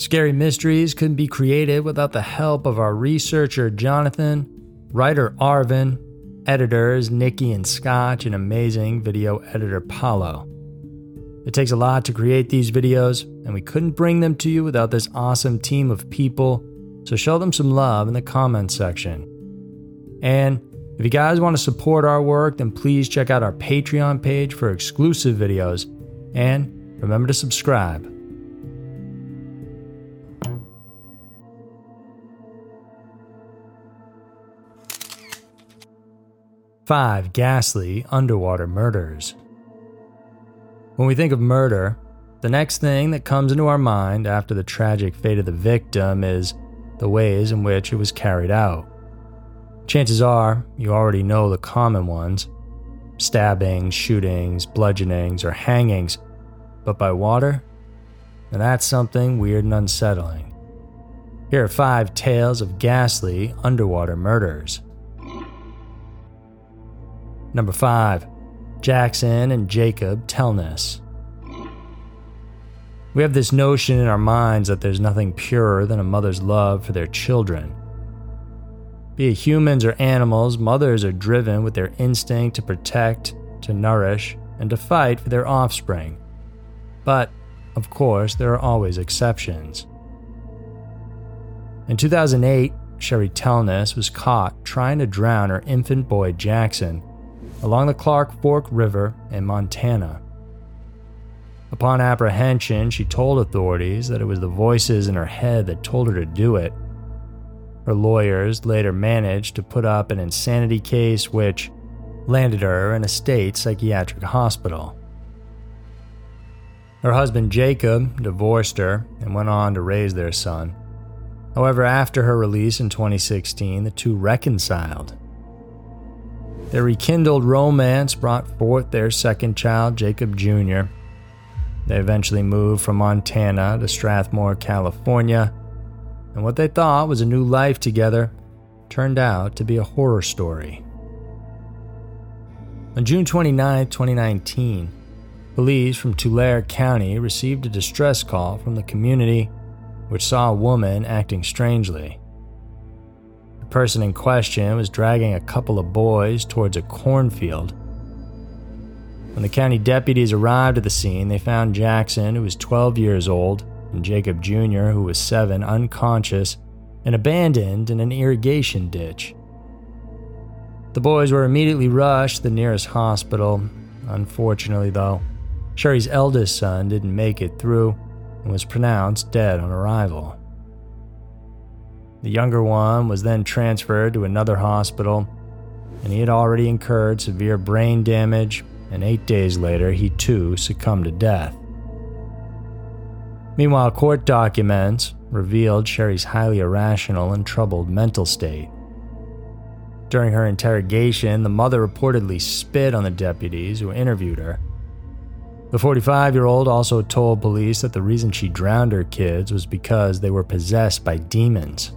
Scary Mysteries couldn't be created without the help of our researcher Jonathan, writer Arvin, editors Nikki and Scotch, and amazing video editor Paulo. It takes a lot to create these videos, and we couldn't bring them to you without this awesome team of people, so show them some love in the comments section. And if you guys want to support our work, then please check out our Patreon page for exclusive videos, and remember to subscribe. 5 ghastly underwater murders. When we think of murder, the next thing that comes into our mind after the tragic fate of the victim is the ways in which it was carried out. Chances are you already know the common ones stabbings, shootings, bludgeonings, or hangings, but by water? And that's something weird and unsettling. Here are five tales of ghastly underwater murders. Number 5. Jackson and Jacob Telnas. We have this notion in our minds that there's nothing purer than a mother's love for their children. Be it humans or animals, mothers are driven with their instinct to protect, to nourish, and to fight for their offspring. But, of course, there are always exceptions. In 2008, Sherry Telnas was caught trying to drown her infant boy Jackson along the Clark Fork River in Montana. Upon apprehension, she told authorities that it was the voices in her head that told her to do it. Her lawyers later managed to put up an insanity case which landed her in a state psychiatric hospital. Her husband Jacob divorced her and went on to raise their son. However, after her release in 2016, the two reconciled their rekindled romance brought forth their second child, Jacob Jr. They eventually moved from Montana to Strathmore, California, and what they thought was a new life together turned out to be a horror story. On June 29, 2019, police from Tulare County received a distress call from the community which saw a woman acting strangely person in question was dragging a couple of boys towards a cornfield. When the county deputies arrived at the scene, they found Jackson, who was 12 years old, and Jacob Jr., who was 7, unconscious and abandoned in an irrigation ditch. The boys were immediately rushed to the nearest hospital. Unfortunately, though, Sherry's eldest son didn't make it through and was pronounced dead on arrival. The younger one was then transferred to another hospital, and he had already incurred severe brain damage, and eight days later, he too succumbed to death. Meanwhile, court documents revealed Sherry's highly irrational and troubled mental state. During her interrogation, the mother reportedly spit on the deputies who interviewed her. The 45 year old also told police that the reason she drowned her kids was because they were possessed by demons.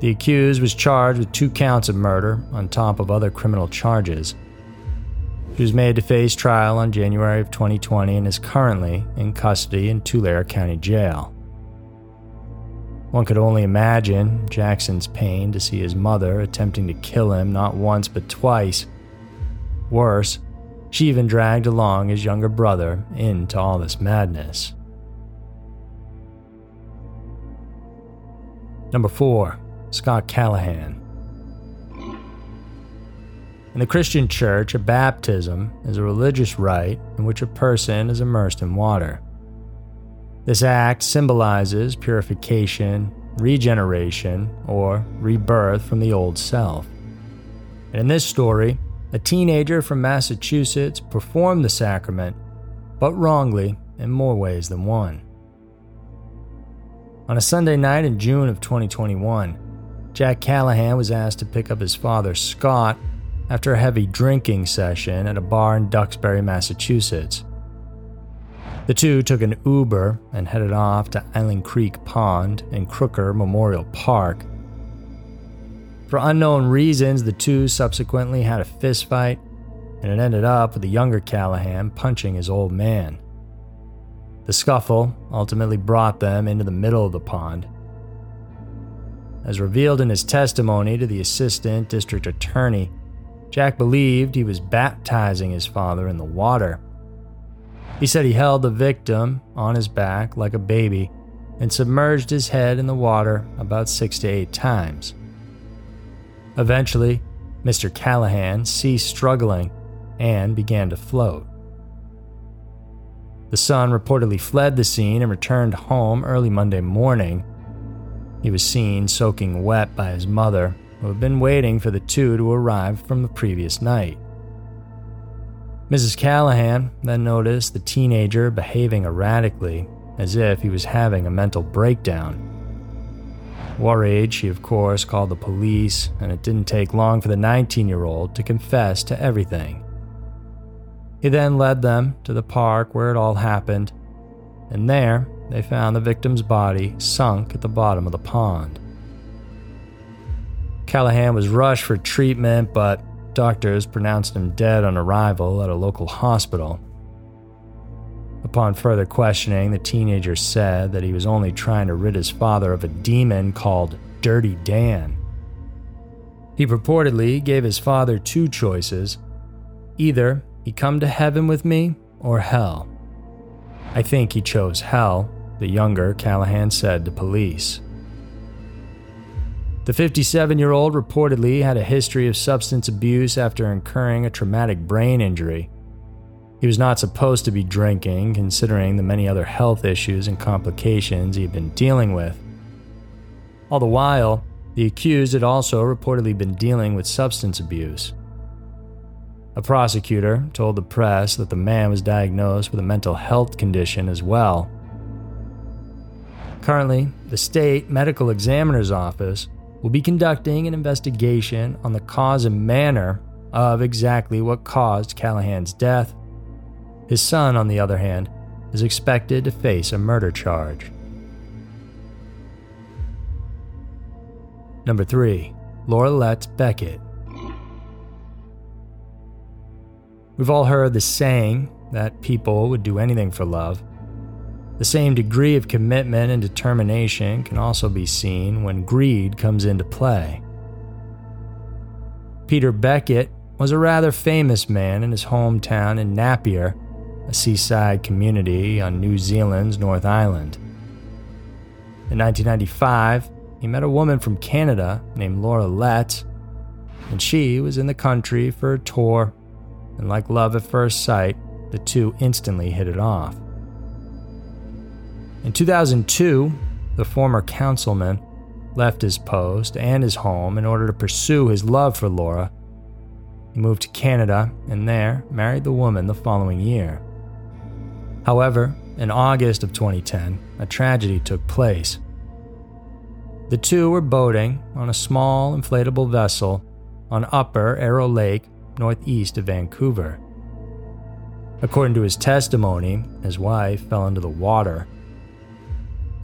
The accused was charged with two counts of murder on top of other criminal charges. She was made to face trial on January of 2020 and is currently in custody in Tulare County Jail. One could only imagine Jackson's pain to see his mother attempting to kill him not once but twice. Worse, she even dragged along his younger brother into all this madness. Number 4. Scott Callahan. In the Christian church, a baptism is a religious rite in which a person is immersed in water. This act symbolizes purification, regeneration, or rebirth from the old self. And in this story, a teenager from Massachusetts performed the sacrament, but wrongly in more ways than one. On a Sunday night in June of 2021, Jack Callahan was asked to pick up his father, Scott, after a heavy drinking session at a bar in Duxbury, Massachusetts. The two took an Uber and headed off to Island Creek Pond in Crooker Memorial Park. For unknown reasons, the two subsequently had a fistfight, and it ended up with the younger Callahan punching his old man. The scuffle ultimately brought them into the middle of the pond. As revealed in his testimony to the assistant district attorney, Jack believed he was baptizing his father in the water. He said he held the victim on his back like a baby and submerged his head in the water about six to eight times. Eventually, Mr. Callahan ceased struggling and began to float. The son reportedly fled the scene and returned home early Monday morning. He was seen soaking wet by his mother, who had been waiting for the two to arrive from the previous night. Mrs. Callahan then noticed the teenager behaving erratically, as if he was having a mental breakdown. Worried, she of course called the police, and it didn't take long for the 19 year old to confess to everything. He then led them to the park where it all happened, and there they found the victim's body sunk at the bottom of the pond. Callahan was rushed for treatment, but doctors pronounced him dead on arrival at a local hospital. Upon further questioning, the teenager said that he was only trying to rid his father of a demon called Dirty Dan. He purportedly gave his father two choices either he come to heaven with me or hell. I think he chose hell, the younger Callahan said to police. The 57 year old reportedly had a history of substance abuse after incurring a traumatic brain injury he was not supposed to be drinking, considering the many other health issues and complications he had been dealing with. All the while, the accused had also reportedly been dealing with substance abuse. A prosecutor told the press that the man was diagnosed with a mental health condition as well. Currently, the state medical examiner's office will be conducting an investigation on the cause and manner of exactly what caused Callahan's death his son, on the other hand, is expected to face a murder charge. Number 3. Laura Letts-Beckett. We've all heard the saying that people would do anything for love. The same degree of commitment and determination can also be seen when greed comes into play. Peter Beckett was a rather famous man in his hometown in Napier a seaside community on New Zealand's North Island. In 1995, he met a woman from Canada named Laura Letts, and she was in the country for a tour, and like love at first sight, the two instantly hit it off. In 2002, the former councilman left his post and his home in order to pursue his love for Laura. He moved to Canada and there married the woman the following year. However, in August of 2010, a tragedy took place. The two were boating on a small inflatable vessel on Upper Arrow Lake, northeast of Vancouver. According to his testimony, his wife fell into the water.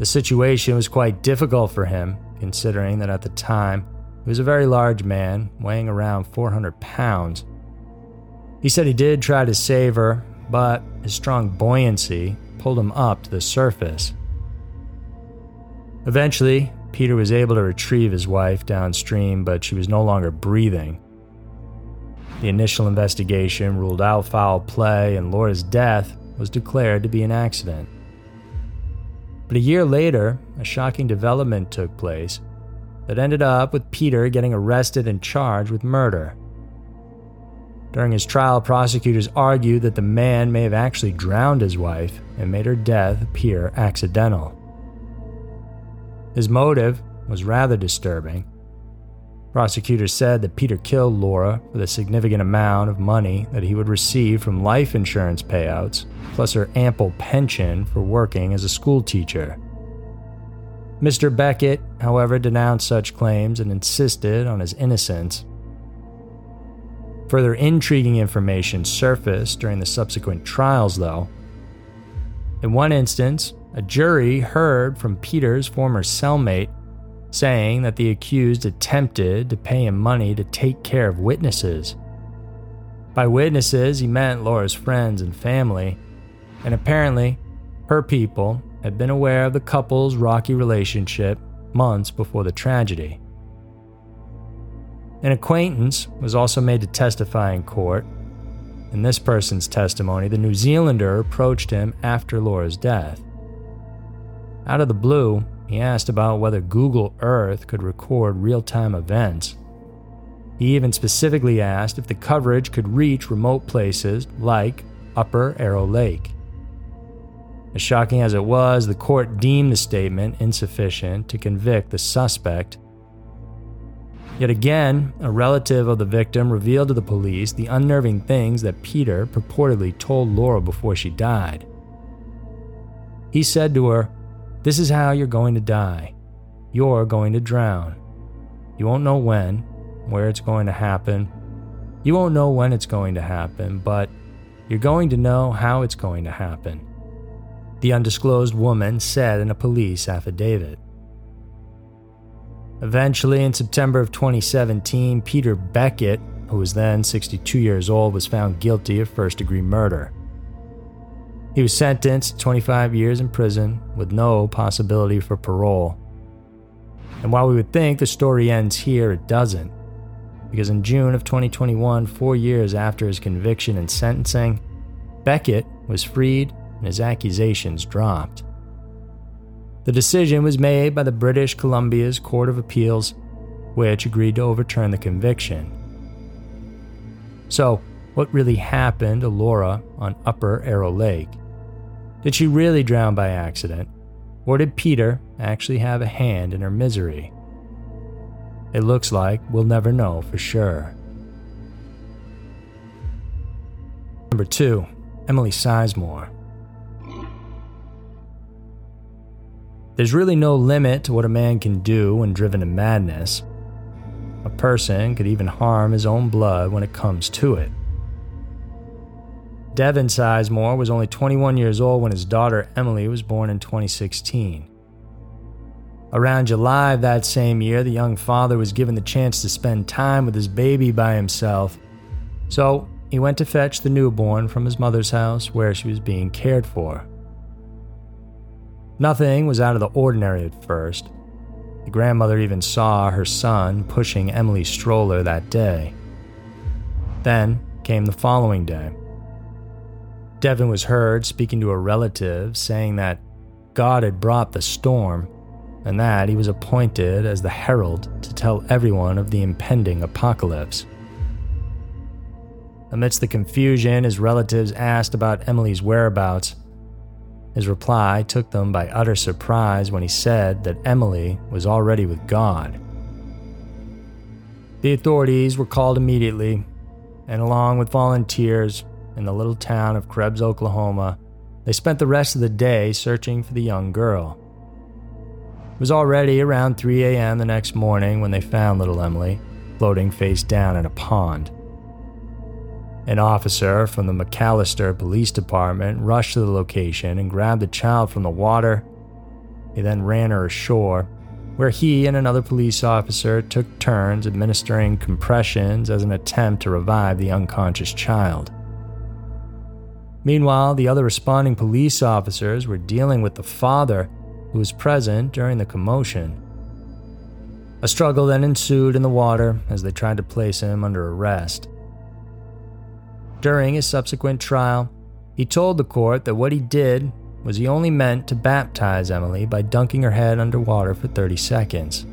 The situation was quite difficult for him, considering that at the time he was a very large man, weighing around 400 pounds. He said he did try to save her, but his strong buoyancy pulled him up to the surface. Eventually, Peter was able to retrieve his wife downstream, but she was no longer breathing. The initial investigation ruled out foul play, and Laura's death was declared to be an accident. But a year later, a shocking development took place that ended up with Peter getting arrested and charged with murder. During his trial, prosecutors argued that the man may have actually drowned his wife and made her death appear accidental. His motive was rather disturbing. Prosecutors said that Peter killed Laura for the significant amount of money that he would receive from life insurance payouts, plus her ample pension for working as a schoolteacher. Mr. Beckett, however, denounced such claims and insisted on his innocence Further intriguing information surfaced during the subsequent trials, though. In one instance, a jury heard from Peter's former cellmate saying that the accused attempted to pay him money to take care of witnesses. By witnesses, he meant Laura's friends and family, and apparently, Her people had been aware of the couple's rocky relationship months before the tragedy. An acquaintance was also made to testify in court. In this person's testimony, the New Zealander approached him after Laura's death. Out of the blue, he asked about whether Google Earth could record real time events. He even specifically asked if the coverage could reach remote places like Upper Arrow Lake. As shocking as it was, the court deemed the statement insufficient to convict the suspect. Yet again, a relative of the victim revealed to the police the unnerving things that Peter purportedly told Laura before she died. He said to her, This is how you're going to die. You're going to drown. You won't know when, where it's going to happen. You won't know when it's going to happen, but you're going to know how it's going to happen the undisclosed woman said in a police affidavit. Eventually, in September of 2017, Peter Beckett, who was then 62 years old, was found guilty of first degree murder. He was sentenced to 25 years in prison with no possibility for parole. And while we would think the story ends here, it doesn't. Because in June of 2021, four years after his conviction and sentencing, Beckett was freed and his accusations dropped. The decision was made by the British Columbia's Court of Appeals, which agreed to overturn the conviction. So, what really happened to Laura on Upper Arrow Lake? Did she really drown by accident, or did Peter actually have a hand in her misery? It looks like we'll never know for sure. Number 2. Emily Sizemore. There's really no limit to what a man can do when driven to madness. A person could even harm his own blood when it comes to it. Devin Sizemore was only 21 years old when his daughter Emily was born in 2016. Around July of that same year, the young father was given the chance to spend time with his baby by himself. So he went to fetch the newborn from his mother's house where she was being cared for. Nothing was out of the ordinary at first. The grandmother even saw her son pushing Emily's stroller that day. Then came the following day. Devin was heard speaking to a relative saying that God had brought the storm and that he was appointed as the herald to tell everyone of the impending apocalypse. Amidst the confusion, his relatives asked about Emily's whereabouts, his reply took them by utter surprise when he said that Emily was already with God. The authorities were called immediately, and along with volunteers in the little town of Krebs, Oklahoma, they spent the rest of the day searching for the young girl. It was already around 3 a.m. the next morning when they found little Emily floating face down in a pond. An officer from the McAlester Police Department rushed to the location and grabbed the child from the water. He then ran her ashore, where he and another police officer took turns administering compressions as an attempt to revive the unconscious child. Meanwhile, the other responding police officers were dealing with the father who was present during the commotion. A struggle then ensued in the water as they tried to place him under arrest. During his subsequent trial, he told the court that what he did was he only meant to baptize Emily by dunking her head underwater for 30 seconds.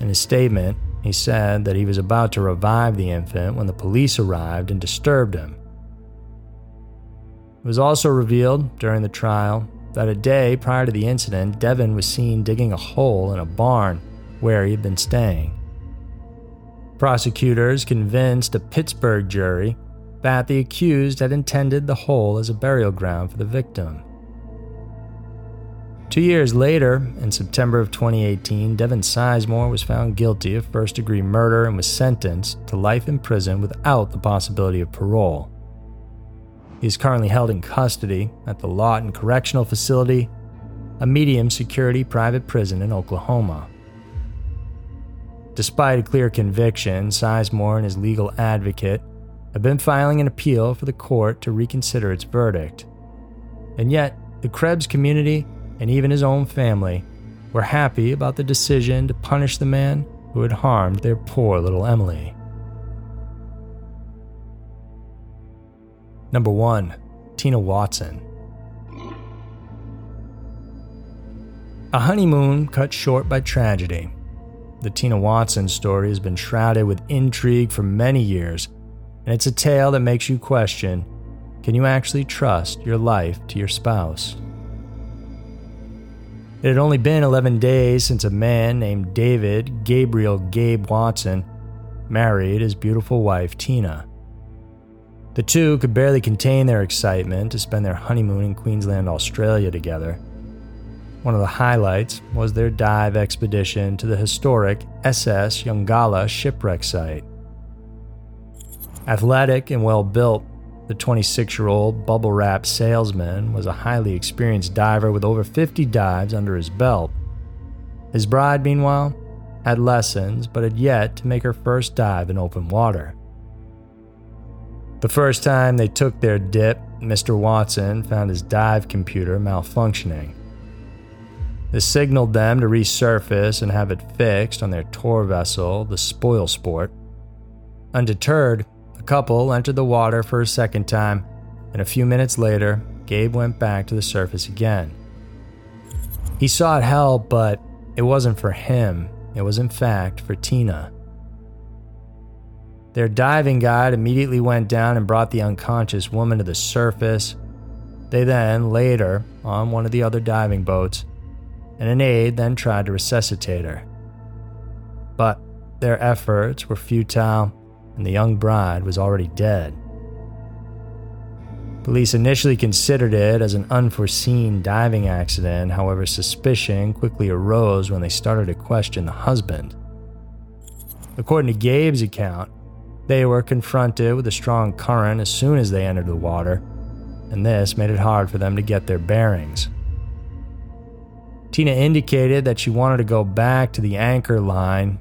In his statement, he said that he was about to revive the infant when the police arrived and disturbed him. It was also revealed during the trial that a day prior to the incident, Devin was seen digging a hole in a barn where he had been staying. Prosecutors convinced a Pittsburg jury that the accused had intended the hole as a burial ground for the victim. Two years later, in September of 2018, Devin Sizemore was found guilty of first degree murder and was sentenced to life in prison without the possibility of parole. He is currently held in custody at the Lawton Correctional Facility, a medium security private prison in Oklahoma. Despite a clear conviction, Sizemore and his legal advocate have been filing an appeal for the court to reconsider its verdict. And yet, the Krebs community and even his own family were happy about the decision to punish the man who had harmed their poor little Emily. Number 1. Tina Watson. A honeymoon cut short by tragedy. The Tina Watson story has been shrouded with intrigue for many years, and it's a tale that makes you question can you actually trust your life to your spouse? It had only been 11 days since a man named David Gabriel Gabe Watson married his beautiful wife, Tina. The two could barely contain their excitement to spend their honeymoon in Queensland, Australia together. One of the highlights was their dive expedition to the historic SS Yongala shipwreck site. Athletic and well built, the 26 year old bubble wrap salesman was a highly experienced diver with over 50 dives under his belt. His bride, meanwhile, had lessons but had yet to make her first dive in open water. The first time they took their dip, Mr. Watson found his dive computer malfunctioning. This signaled them to resurface and have it fixed on their tour vessel, the Spoilsport. Undeterred, the couple entered the water for a second time, and a few minutes later, Gabe went back to the surface again. He sought help, but it wasn't for him, it was in fact for Tina. Their diving guide immediately went down and brought the unconscious woman to the surface. They then laid her on one of the other diving boats, and an aide then tried to resuscitate her. But their efforts were futile, and the young bride was already dead. Police initially considered it as an unforeseen diving accident, however, suspicion quickly arose when they started to question the husband. According to Gabe's account, they were confronted with a strong current as soon as they entered the water, and this made it hard for them to get their bearings. Tina indicated that she wanted to go back to the anchor line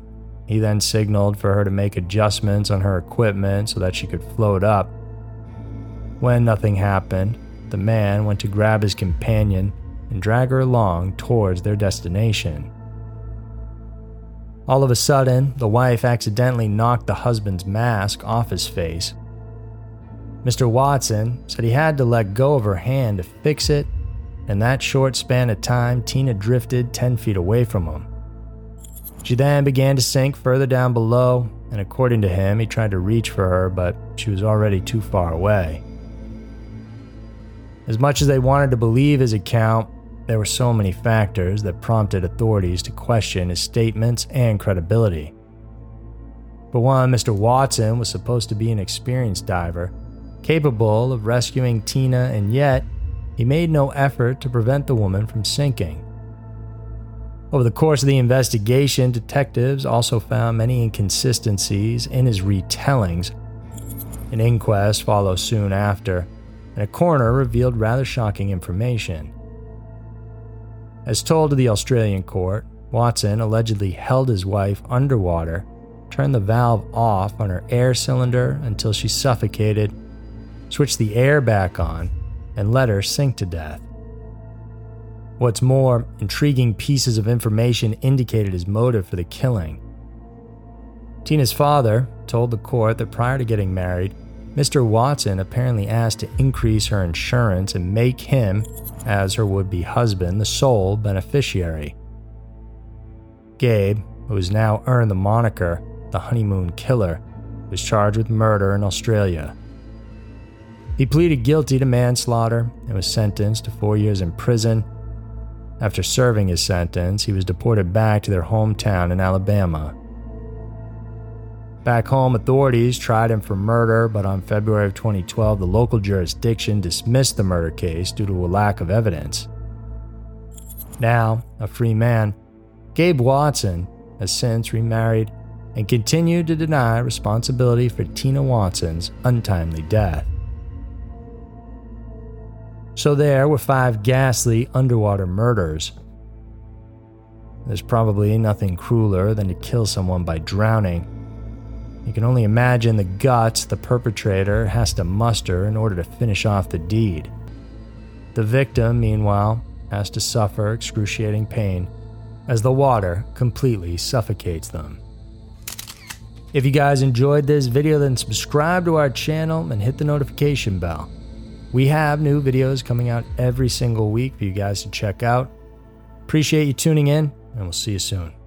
he then signaled for her to make adjustments on her equipment so that she could float up. When nothing happened, the man went to grab his companion and drag her along towards their destination. All of a sudden, the wife accidentally knocked the husband's mask off his face. Mr. Watson said he had to let go of her hand to fix it. In that short span of time, Tina drifted 10 feet away from him. She then began to sink further down below, and according to him, he tried to reach for her, but she was already too far away. As much as they wanted to believe his account, there were so many factors that prompted authorities to question his statements and credibility. For one, Mr. Watson was supposed to be an experienced diver, capable of rescuing Tina, and yet he made no effort to prevent the woman from sinking. Over the course of the investigation, detectives also found many inconsistencies in his retellings. An inquest followed soon after, and a coroner revealed rather shocking information. As told to the Australian court, Watson allegedly held his wife underwater, turned the valve off on her air cylinder until she suffocated, switched the air back on, and let her sink to death. What's more, intriguing pieces of information indicated his motive for the killing. Tina's father told the court that prior to getting married, Mr. Watson apparently asked to increase her insurance and make him, as her would be husband, the sole beneficiary. Gabe, who has now earned the moniker the honeymoon killer, was charged with murder in Australia. He pleaded guilty to manslaughter and was sentenced to four years in prison after serving his sentence, he was deported back to their hometown in Alabama. Back home, authorities tried him for murder, but on February of 2012, the local jurisdiction dismissed the murder case due to a lack of evidence. Now, a free man, Gabe Watson has since remarried and continued to deny responsibility for Tina Watson's untimely death. So there were five ghastly underwater murders. There's probably nothing crueler than to kill someone by drowning. You can only imagine the guts the perpetrator has to muster in order to finish off the deed. The victim, meanwhile, has to suffer excruciating pain as the water completely suffocates them. If you guys enjoyed this video, then subscribe to our channel and hit the notification bell. We have new videos coming out every single week for you guys to check out. Appreciate you tuning in, and we'll see you soon.